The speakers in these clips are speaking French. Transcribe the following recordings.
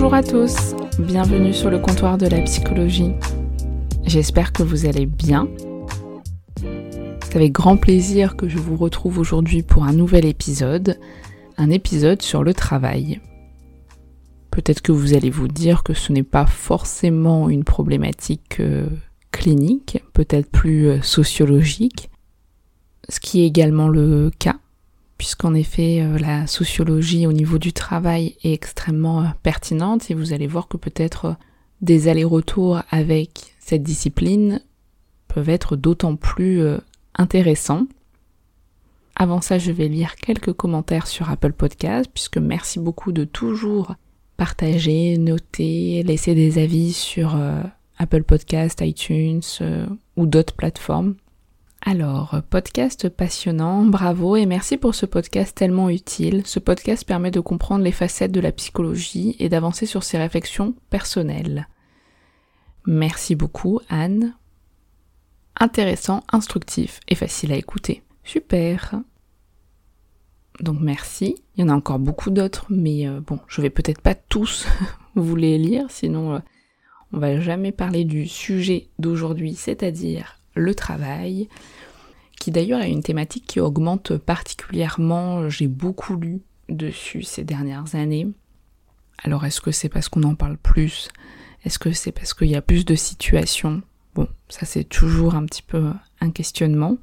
Bonjour à tous, bienvenue sur le comptoir de la psychologie. J'espère que vous allez bien. C'est avec grand plaisir que je vous retrouve aujourd'hui pour un nouvel épisode, un épisode sur le travail. Peut-être que vous allez vous dire que ce n'est pas forcément une problématique euh, clinique, peut-être plus euh, sociologique, ce qui est également le cas puisqu'en effet euh, la sociologie au niveau du travail est extrêmement euh, pertinente et vous allez voir que peut-être euh, des allers-retours avec cette discipline peuvent être d'autant plus intéressants. Avant ça, je vais lire quelques commentaires sur Apple Podcast, puisque merci beaucoup de toujours partager, noter, laisser des avis sur Apple Podcast, iTunes ou d'autres plateformes. Alors, podcast passionnant, bravo et merci pour ce podcast tellement utile. Ce podcast permet de comprendre les facettes de la psychologie et d'avancer sur ses réflexions personnelles. Merci beaucoup Anne. Intéressant, instructif et facile à écouter. Super. Donc merci. Il y en a encore beaucoup d'autres, mais euh, bon, je vais peut-être pas tous vous les lire, sinon euh, on va jamais parler du sujet d'aujourd'hui, c'est-à-dire le travail, qui d'ailleurs est une thématique qui augmente particulièrement, j'ai beaucoup lu dessus ces dernières années. Alors est-ce que c'est parce qu'on en parle plus? Est-ce que c'est parce qu'il y a plus de situations? Bon, ça c'est toujours un petit peu un questionnement.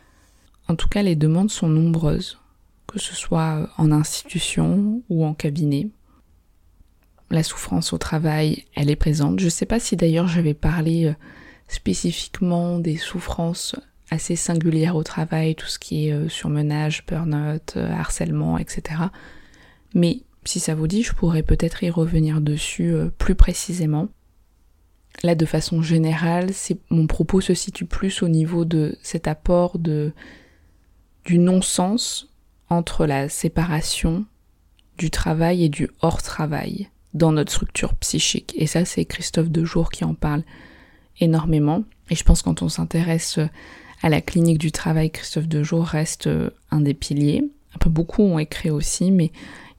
En tout cas, les demandes sont nombreuses, que ce soit en institution ou en cabinet. La souffrance au travail, elle est présente. Je ne sais pas si d'ailleurs je vais parler euh, spécifiquement des souffrances assez singulières au travail, tout ce qui est euh, surmenage, burn-out, euh, harcèlement, etc. Mais si ça vous dit, je pourrais peut-être y revenir dessus euh, plus précisément. Là, de façon générale, mon propos se situe plus au niveau de cet apport de du non-sens entre la séparation du travail et du hors-travail dans notre structure psychique. Et ça, c'est Christophe Dejour qui en parle énormément. Et je pense quand on s'intéresse à la clinique du travail, Christophe Dejour reste euh, un des piliers. Un peu beaucoup ont écrit aussi, mais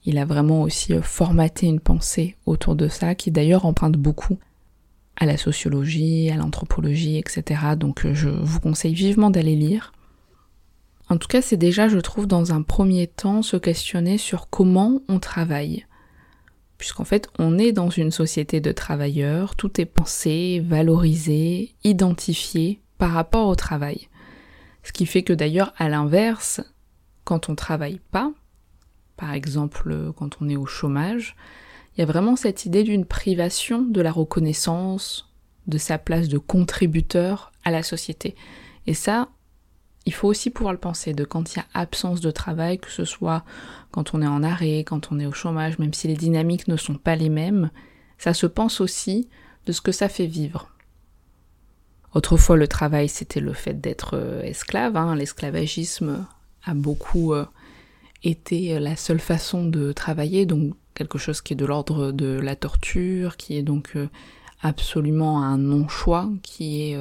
il a vraiment aussi euh, formaté une pensée autour de ça, qui d'ailleurs emprunte beaucoup à la sociologie, à l'anthropologie, etc. Donc euh, je vous conseille vivement d'aller lire. En tout cas, c'est déjà, je trouve, dans un premier temps, se questionner sur comment on travaille puisqu'en fait on est dans une société de travailleurs, tout est pensé, valorisé, identifié par rapport au travail. Ce qui fait que d'ailleurs à l'inverse, quand on travaille pas, par exemple quand on est au chômage, il y a vraiment cette idée d'une privation de la reconnaissance, de sa place de contributeur à la société. Et ça, il faut aussi pouvoir le penser, de quand il y a absence de travail, que ce soit quand on est en arrêt, quand on est au chômage, même si les dynamiques ne sont pas les mêmes, ça se pense aussi de ce que ça fait vivre. Autrefois, le travail, c'était le fait d'être euh, esclave. Hein. L'esclavagisme a beaucoup euh, été euh, la seule façon de travailler, donc quelque chose qui est de l'ordre de la torture, qui est donc absolument un non-choix, qui est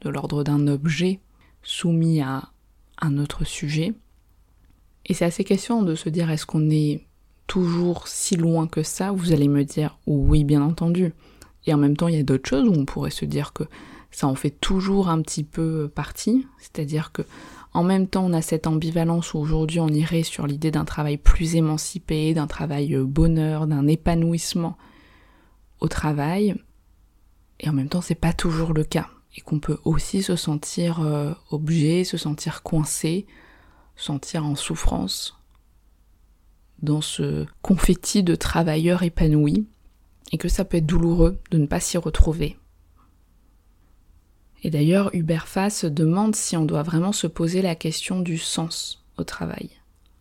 de l'ordre d'un objet soumis à un autre sujet. Et c'est assez question de se dire est-ce qu'on est toujours si loin que ça? Vous allez me dire oui, bien entendu. Et en même temps, il y a d'autres choses où on pourrait se dire que ça en fait toujours un petit peu partie, c'est-à-dire que en même temps, on a cette ambivalence où aujourd'hui on irait sur l'idée d'un travail plus émancipé, d'un travail euh, bonheur, d'un épanouissement au travail, et en même temps, c'est pas toujours le cas et qu'on peut aussi se sentir euh, objet, se sentir coincé, sentir en souffrance dans ce confetti de travailleurs épanouis. et que ça peut être douloureux de ne pas s'y retrouver. Et d'ailleurs, Hubert Fass demande si on doit vraiment se poser la question du sens au travail.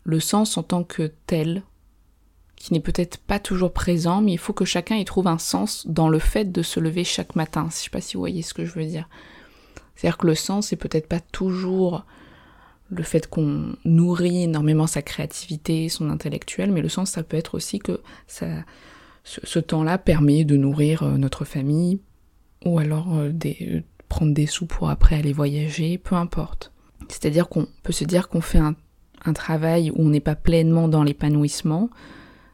Le sens en tant que tel, qui n'est peut-être pas toujours présent, mais il faut que chacun y trouve un sens dans le fait de se lever chaque matin. Je sais pas si vous voyez ce que je veux dire. C'est-à-dire que le sens, c'est peut-être pas toujours le fait qu'on nourrit énormément sa créativité, son intellectuel, mais le sens, ça peut être aussi que ça, ce, temps-là permet de nourrir euh, notre famille, ou alors euh, euh, prendre des sous pour après aller voyager, peu importe. C'est-à-dire qu'on peut se dire qu'on fait un travail où on n'est pas pleinement dans l'épanouissement,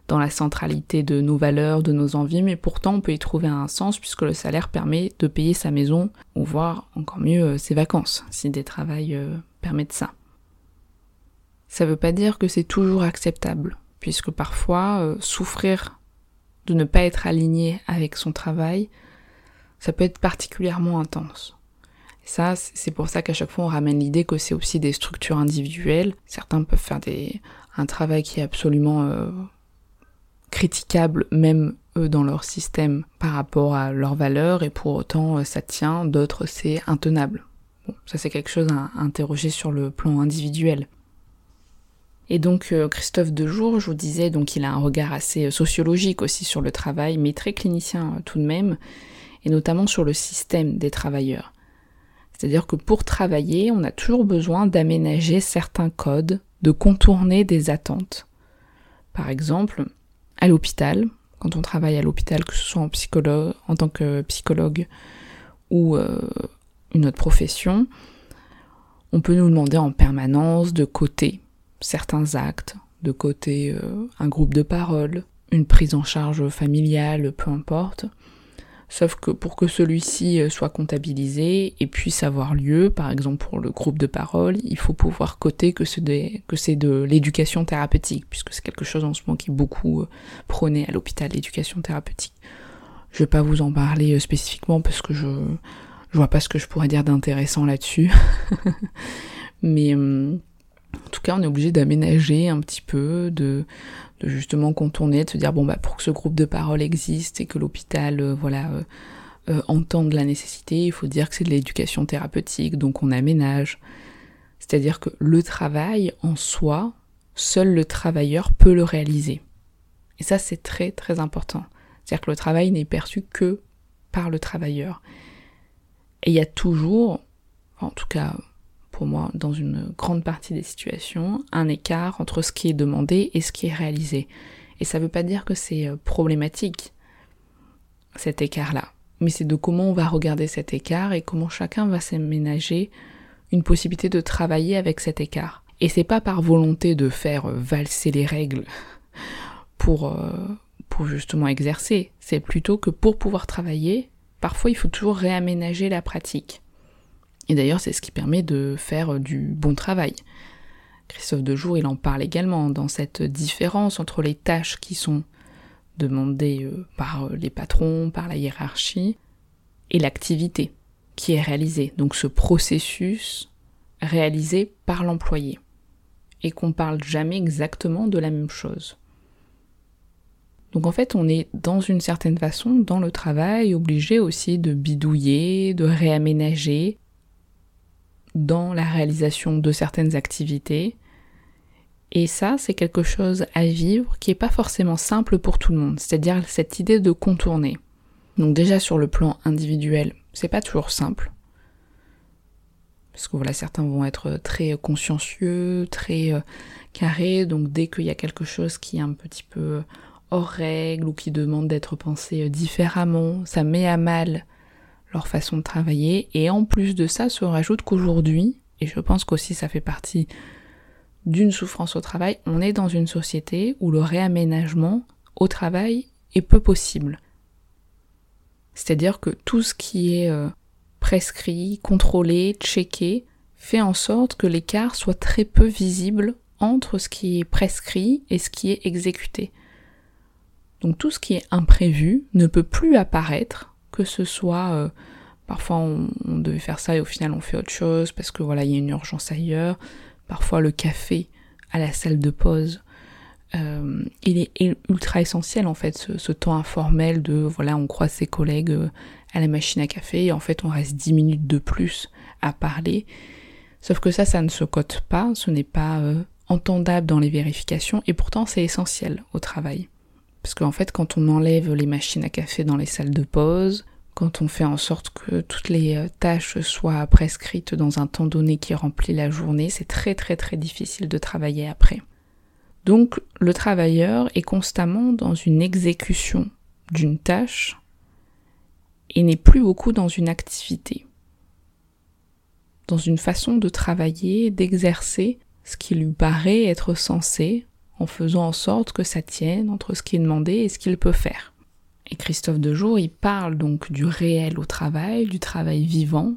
dans la centralité de nos valeurs, de nos envies, mais pourtant on peut y trouver un sens puisque le salaire permet de payer sa maison ou voire encore mieux ses vacances si des travails permettent ça. Ça veut pas dire que c'est toujours acceptable, puisque parfois euh, souffrir de ne pas être aligné avec son travail, ça peut être particulièrement intense. Et ça, c'est pour ça qu'à chaque fois on ramène l'idée que c'est aussi des structures individuelles. Certains peuvent faire des, un travail qui est absolument euh, critiquable, même eux dans leur système par rapport à leurs valeurs, et pour autant euh, ça tient, d'autres c'est intenable. Ça c'est quelque chose à interroger sur le plan individuel. Et donc euh, Christophe Dejour, je vous disais, donc il a un regard assez euh, sociologique aussi sur le travail, mais très clinicien tout de même, et notamment sur le système des travailleurs. C'est-à-dire que pour travailler, on a toujours besoin d'aménager certains codes, de contourner des attentes. Par exemple, à l'hôpital, quand on travaille à l'hôpital, que ce soit en, psychologue, en tant que psychologue ou une autre profession, on peut nous demander en permanence de côté certains actes, de côté euh, un groupe de parole, une prise en charge familiale, peu importe. Sauf que pour que celui-ci euh, soit comptabilisé et puisse avoir lieu, par exemple pour le groupe de parole, il faut pouvoir coter que c'est de l'éducation thérapeutique, puisque c'est quelque chose en ce moment qui est beaucoup euh, prôné à l'hôpital, l'éducation thérapeutique. Je vais pas vous en parler spécifiquement parce que je, je vois pas ce que je pourrais dire d'intéressant là-dessus. Mais hum, en tout cas, on est obligé d'aménager un petit peu, de, justement contourner, de se dire bon bah pour que ce groupe de parole existe et que l'hôpital euh, voilà euh, euh, entende la nécessité, il faut dire que c'est de l'éducation thérapeutique, donc on aménage. C'est-à-dire que le travail en soi, seul le travailleur peut le réaliser. Et ça c'est très très important. C'est-à-dire que le travail n'est perçu que par le travailleur. Et il y a toujours, en tout cas pour moi, dans une grande partie des situations, un écart entre ce qui est demandé et ce qui est réalisé. Et ça ne veut pas dire que c'est euh, problématique, cet écart-là. Mais c'est de comment on va regarder cet écart et comment chacun va s'aménager une possibilité de travailler avec cet écart. Et c'est pas par volonté de faire euh, valser les règles pour, euh, pour justement exercer. C'est plutôt que pour pouvoir travailler, parfois il faut toujours réaménager la pratique. Et d'ailleurs, c'est ce qui permet de faire du bon travail. Christophe Dejour, il en parle également dans cette différence entre les tâches qui sont demandées euh, par euh, les patrons, par la hiérarchie, et l'activité qui est réalisée. Donc ce processus réalisé par l'employé. Et qu'on parle jamais exactement de la même chose. Donc en fait, on est dans une certaine façon, dans le travail, obligé aussi de bidouiller, de réaménager, dans la réalisation de certaines activités. Et ça, c'est quelque chose à vivre qui n'est pas forcément simple pour tout le monde, c'est-à-dire cette idée de contourner. Donc déjà sur le plan individuel, c'est pas toujours simple. Parce que voilà, certains vont être très consciencieux, très euh, carrés, donc dès qu'il y a quelque chose qui est un petit peu hors règle ou qui demande d'être pensé différemment, ça met à mal leur façon de travailler. Et en plus de ça, se rajoute qu'aujourd'hui, et je pense qu'aussi ça fait partie d'une souffrance au travail, on est dans une société où le réaménagement au travail est peu possible. C'est-à-dire que tout ce qui est euh, prescrit, contrôlé, checké, fait en sorte que l'écart soit très peu visible entre ce qui est prescrit et ce qui est exécuté. Donc tout ce qui est imprévu ne peut plus apparaître que ce soit euh, parfois on, devait faire ça et au final on fait autre chose parce que voilà il y a une urgence ailleurs. Parfois le café à la salle de pause euh, il est ultra essentiel en fait ce, temps informel de voilà on croise ses collègues euh, à la machine à café et en fait on reste 10 minutes de plus à parler. Sauf que ça, ça ne se cote pas, ce n'est pas entendable dans les vérifications et pourtant c'est essentiel au travail. Parce qu'en fait quand on enlève les machines à café dans les salles de pause, quand on fait en sorte que toutes les tâches soient prescrites dans un temps donné qui remplit la journée, c'est très très très difficile de travailler après. Donc le travailleur est constamment dans une exécution d'une tâche et n'est plus beaucoup dans une activité, dans une façon de travailler, d'exercer ce qui lui paraît être censé en faisant en sorte que ça tienne entre ce qui est demandé et ce qu'il peut faire. Et Christophe Dejour, il parle donc du réel au travail, du travail vivant,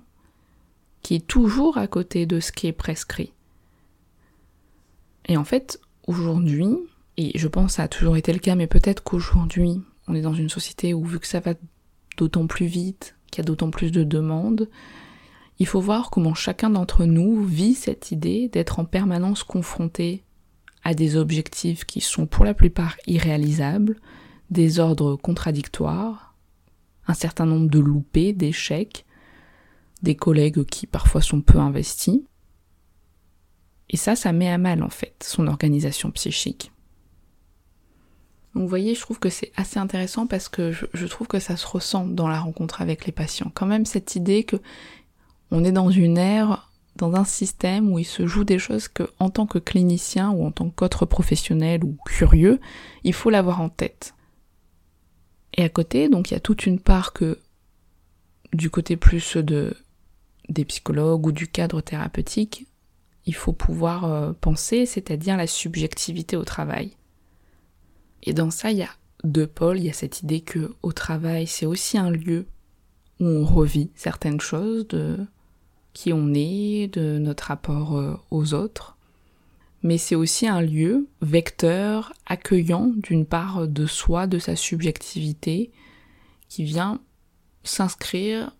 qui est toujours à côté de ce qui est prescrit. Et en fait, aujourd'hui, et je pense que ça a toujours été le cas, mais peut-être qu'aujourd'hui, on est dans une société où vu que ça va d'autant plus vite, qu'il y a d'autant plus de demandes, il faut voir comment chacun d'entre nous vit cette idée d'être en permanence confronté à des objectifs qui sont pour la plupart irréalisables, des ordres contradictoires, un certain nombre de loupés, d'échecs, des collègues qui parfois sont peu investis, et ça, ça met à mal en fait son organisation psychique. Donc vous voyez, je trouve que c'est assez intéressant parce que je, trouve que ça se ressent dans la rencontre avec les patients. Quand même cette idée que on est dans une ère, dans un système où il se joue des choses que en tant que clinicien ou en tant qu'autre professionnel ou curieux, il faut l'avoir en tête. Et à côté, donc il y a toute une part que du côté plus de des psychologues ou du cadre thérapeutique, il faut pouvoir euh, penser, c'est-à-dire la subjectivité au travail. Et dans ça, il y a deux pôles. Il y a cette idée que au travail, c'est aussi un lieu où on revit certaines choses de qui on est, de notre rapport euh, aux autres. Mais c'est aussi un lieu vecteur, accueillant d'une part de soi, de sa subjectivité, qui vient s'inscrire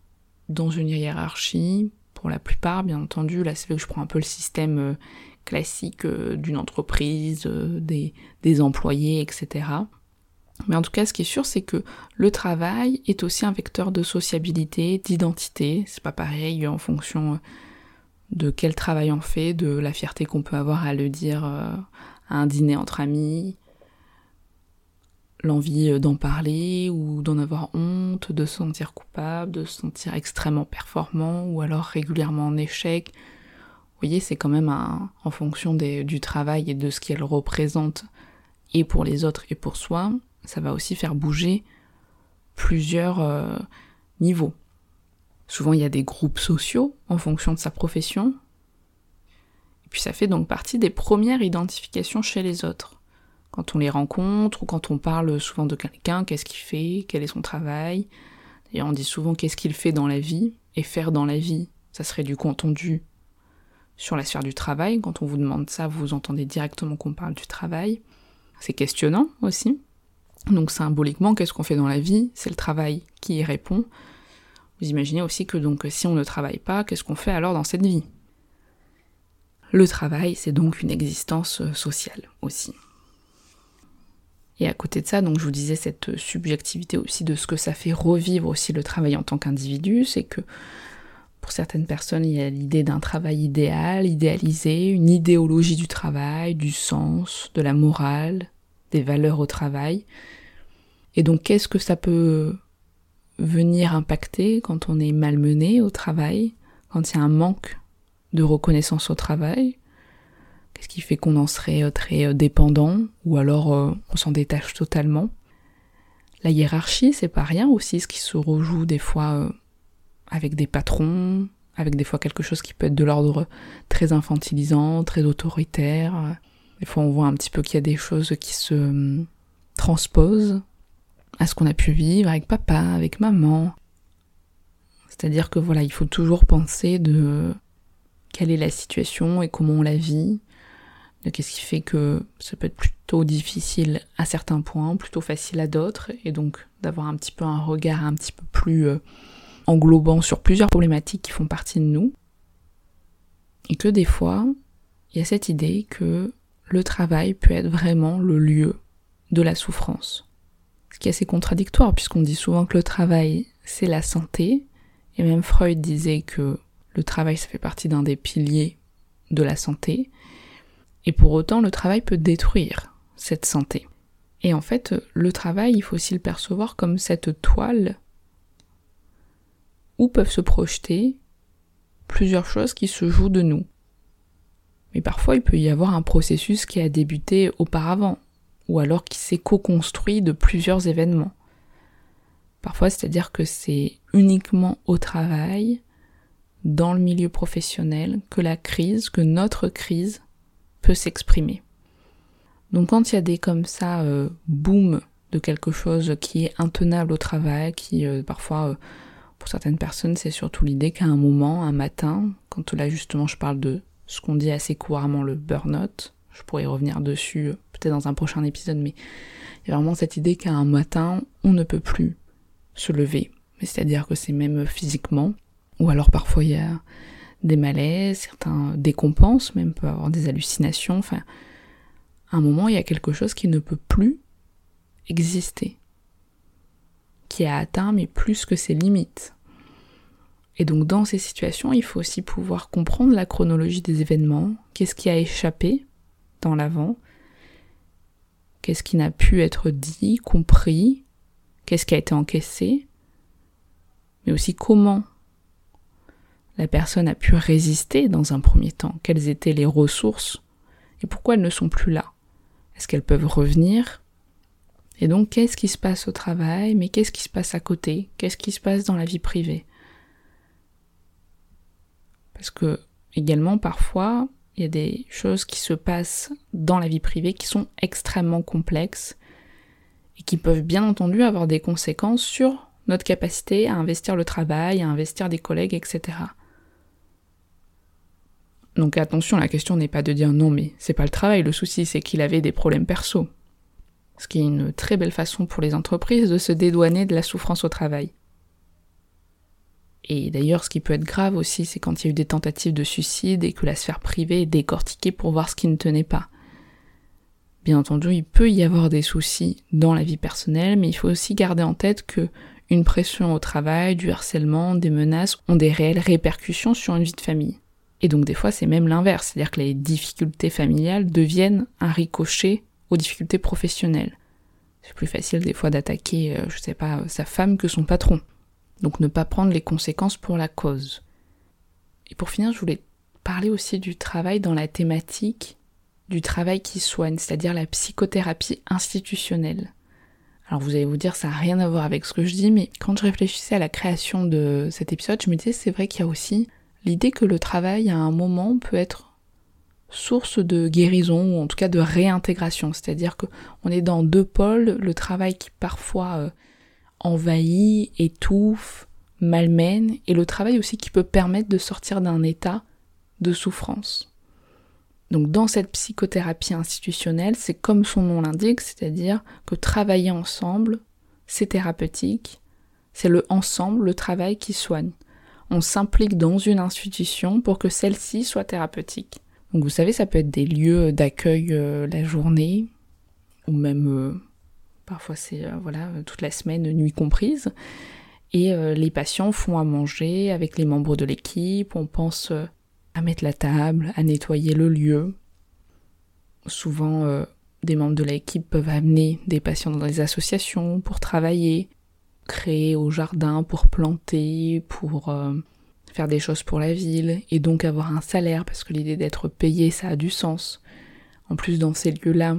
dans une hiérarchie pour la plupart, bien entendu. Là, c'est que je prends un peu le système euh, classique euh, d'une entreprise, des employés, etc. Mais en tout cas, ce qui est sûr, c'est que le travail est aussi un vecteur de sociabilité, d'identité. C'est pas pareil en fonction de quel travail on fait, de la fierté qu'on peut avoir à le dire à un dîner entre amis, l'envie euh, d'en parler ou d'en avoir honte, de se sentir coupable, de se sentir extrêmement performant ou alors régulièrement en échec. Vous voyez, c'est quand même en fonction du travail et de ce qu'elle représente et pour les autres et pour soi, ça va aussi faire bouger plusieurs euh, niveaux. Souvent, il y a des groupes sociaux en fonction de sa profession. Et puis ça fait donc partie des premières identifications chez les autres quand on les rencontre ou quand on parle souvent de quelqu'un, qu'est-ce qu'il fait, quel est son travail. D'ailleurs, on dit souvent qu'est-ce qu'il fait dans la vie, et faire dans la vie, ça serait du coup entendu sur la sphère du travail. Quand on vous demande ça, vous entendez directement qu'on parle du travail. C'est questionnant aussi. Donc symboliquement, qu'est-ce qu'on fait dans la vie? C'est le travail qui y répond. Vous imaginez aussi que donc si on ne travaille pas, qu'est-ce qu'on fait alors dans cette vie? Le travail, c'est donc une existence euh, sociale aussi. Et à côté de ça, donc je vous disais cette subjectivité aussi de ce que ça fait revivre aussi le travail en tant qu'individu, c'est que pour certaines personnes, il y a l'idée d'un travail idéal, idéalisé, une idéologie du travail, du sens, de la morale, des valeurs au travail. Et donc qu'est-ce que ça peut venir impacter quand on est malmené au travail, quand il y a un manque de reconnaissance au travail, ce qui fait qu'on en serait euh, très euh, dépendant? Ou alors euh, on s'en détache totalement? La hiérarchie, c'est pas rien aussi, ce qui se rejoue des fois avec des patrons, avec des fois quelque chose qui peut être de l'ordre très infantilisant, très autoritaire. Des fois, on voit un petit peu qu'il y a des choses qui se transposent à ce qu'on a pu vivre avec papa, avec maman. C'est-à-dire que voilà, il faut toujours penser de quelle est la situation et comment on la vit, qu'est-ce qui fait que ça peut être plutôt difficile à certains points, plutôt facile à d'autres, et donc d'avoir un petit peu un regard un petit peu plus euh, englobant sur plusieurs problématiques qui font partie de nous. Et que des fois, il y a cette idée que le travail peut être vraiment le lieu de la souffrance. Ce qui est assez contradictoire puisqu'on dit souvent que le travail c'est la santé, et même Freud disait que le travail ça fait partie d'un des piliers de la santé, et pour autant le travail peut détruire cette santé. Et en fait, le travail, il faut aussi le percevoir comme cette toile où peuvent se projeter plusieurs choses qui se jouent de nous. Mais parfois, il peut y avoir un processus qui a débuté auparavant, ou alors qui s'est co-construit de plusieurs événements. Parfois, c'est-à-dire que c'est uniquement au travail, dans le milieu professionnel, que la crise, que notre crise peut s'exprimer. Donc quand il y a des comme ça euh, boom de quelque chose qui est intenable au travail, qui euh, parfois euh, pour certaines personnes c'est surtout l'idée qu'à un moment, un matin, quand là justement je parle de ce qu'on dit assez couramment le burn-out, je pourrais revenir dessus euh, peut-être dans un prochain épisode, mais il y a vraiment cette idée qu'à un matin on ne peut plus se lever, c'est-à-dire que c'est même physiquement, ou alors parfois il y a des malaises, certains décompensent, même peut avoir des hallucinations, enfin à un moment, il y a quelque chose qui ne peut plus exister, qui a atteint mais plus que ses limites. Et donc dans ces situations, il faut aussi pouvoir comprendre la chronologie des événements, qu'est-ce qui a échappé dans l'avant, qu'est-ce qui n'a pu être dit, compris, qu'est-ce qui a été encaissé, mais aussi comment la personne a pu résister dans un premier temps, quelles étaient les ressources? Et pourquoi elles ne sont plus là? Est-ce qu'elles peuvent revenir? Et donc, qu'est-ce qui se passe au travail, mais qu'est-ce qui se passe à côté? Qu'est-ce qui se passe dans la vie privée? Parce que, également, parfois, il y a des choses qui se passent dans la vie privée qui sont extrêmement complexes et qui peuvent bien entendu avoir des conséquences sur notre capacité à investir le travail, à investir des collègues, etc. Donc attention, la question n'est pas de dire non, mais c'est pas le travail, le souci c'est qu'il avait des problèmes perso. Ce qui est une très belle façon pour les entreprises de se dédouaner de la souffrance au travail. Et d'ailleurs, ce qui peut être grave aussi, c'est quand il y a eu des tentatives de suicide et que la sphère privée est décortiquée pour voir ce qui ne tenait pas. Bien entendu, il peut y avoir des soucis dans la vie personnelle, mais il faut aussi garder en tête que une pression au travail, du harcèlement, des menaces ont des réelles répercussions sur une vie de famille. Et donc des fois c'est même l'inverse, c'est-à-dire que les difficultés familiales deviennent un ricochet aux difficultés professionnelles. C'est plus facile des fois d'attaquer, euh, je sais pas, sa femme que son patron. Donc ne pas prendre les conséquences pour la cause. Et pour finir, je voulais parler aussi du travail dans la thématique du travail qui soigne, c'est-à-dire la psychothérapie institutionnelle. Alors vous allez vous dire, ça n'a rien à voir avec ce que je dis, mais quand je réfléchissais à la création de cet épisode, je me disais, c'est vrai qu'il y a aussi l'idée que le travail à un moment peut être source de guérison ou en tout cas de réintégration, c'est-à-dire que on est dans deux pôles, le travail qui parfois euh, envahit, étouffe, malmène, et le travail aussi qui peut permettre de sortir d'un état de souffrance. Donc dans cette psychothérapie institutionnelle, c'est comme son nom l'indique, c'est-à-dire que travailler ensemble, c'est thérapeutique, c'est le ensemble, le travail qui soigne on s'implique dans une institution pour que celle-ci soit thérapeutique. Donc vous savez, ça peut être des lieux d'accueil euh, la journée, ou même euh, parfois c'est euh, voilà toute la semaine, nuit comprise. Et les patients font à manger avec les membres de l'équipe, on pense à mettre la table, à nettoyer le lieu. Souvent, des membres de l'équipe peuvent amener des patients dans des associations pour travailler, créer au jardin pour planter, pour euh, faire des choses pour la ville, et donc avoir un salaire, parce que l'idée d'être payé, ça a du sens. En plus, dans ces lieux-là,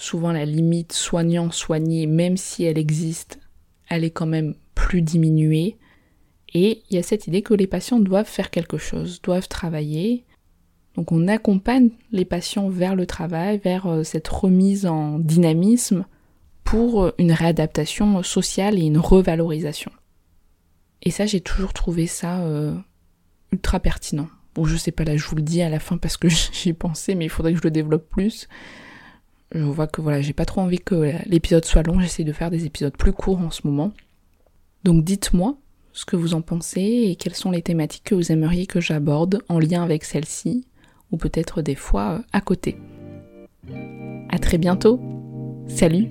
souvent la limite soignant-soigné, même si elle existe, elle est quand même plus diminuée. Et il y a cette idée que les patients doivent faire quelque chose, doivent travailler. Donc on accompagne les patients vers le travail, vers euh, cette remise en dynamisme pour une réadaptation sociale et une revalorisation. Et ça, j'ai toujours trouvé ça euh, ultra pertinent. Bon, je sais pas, là, je vous le dis à la fin parce que j'y pensé, mais il faudrait que je le développe plus. Je vois que voilà, j'ai pas trop envie que l'épisode soit long, j'essaie de faire des épisodes plus courts en ce moment. Donc dites-moi ce que vous en pensez et quelles sont les thématiques que vous aimeriez que j'aborde en lien avec celle-ci, ou peut-être des fois euh, à côté. À très bientôt. Salut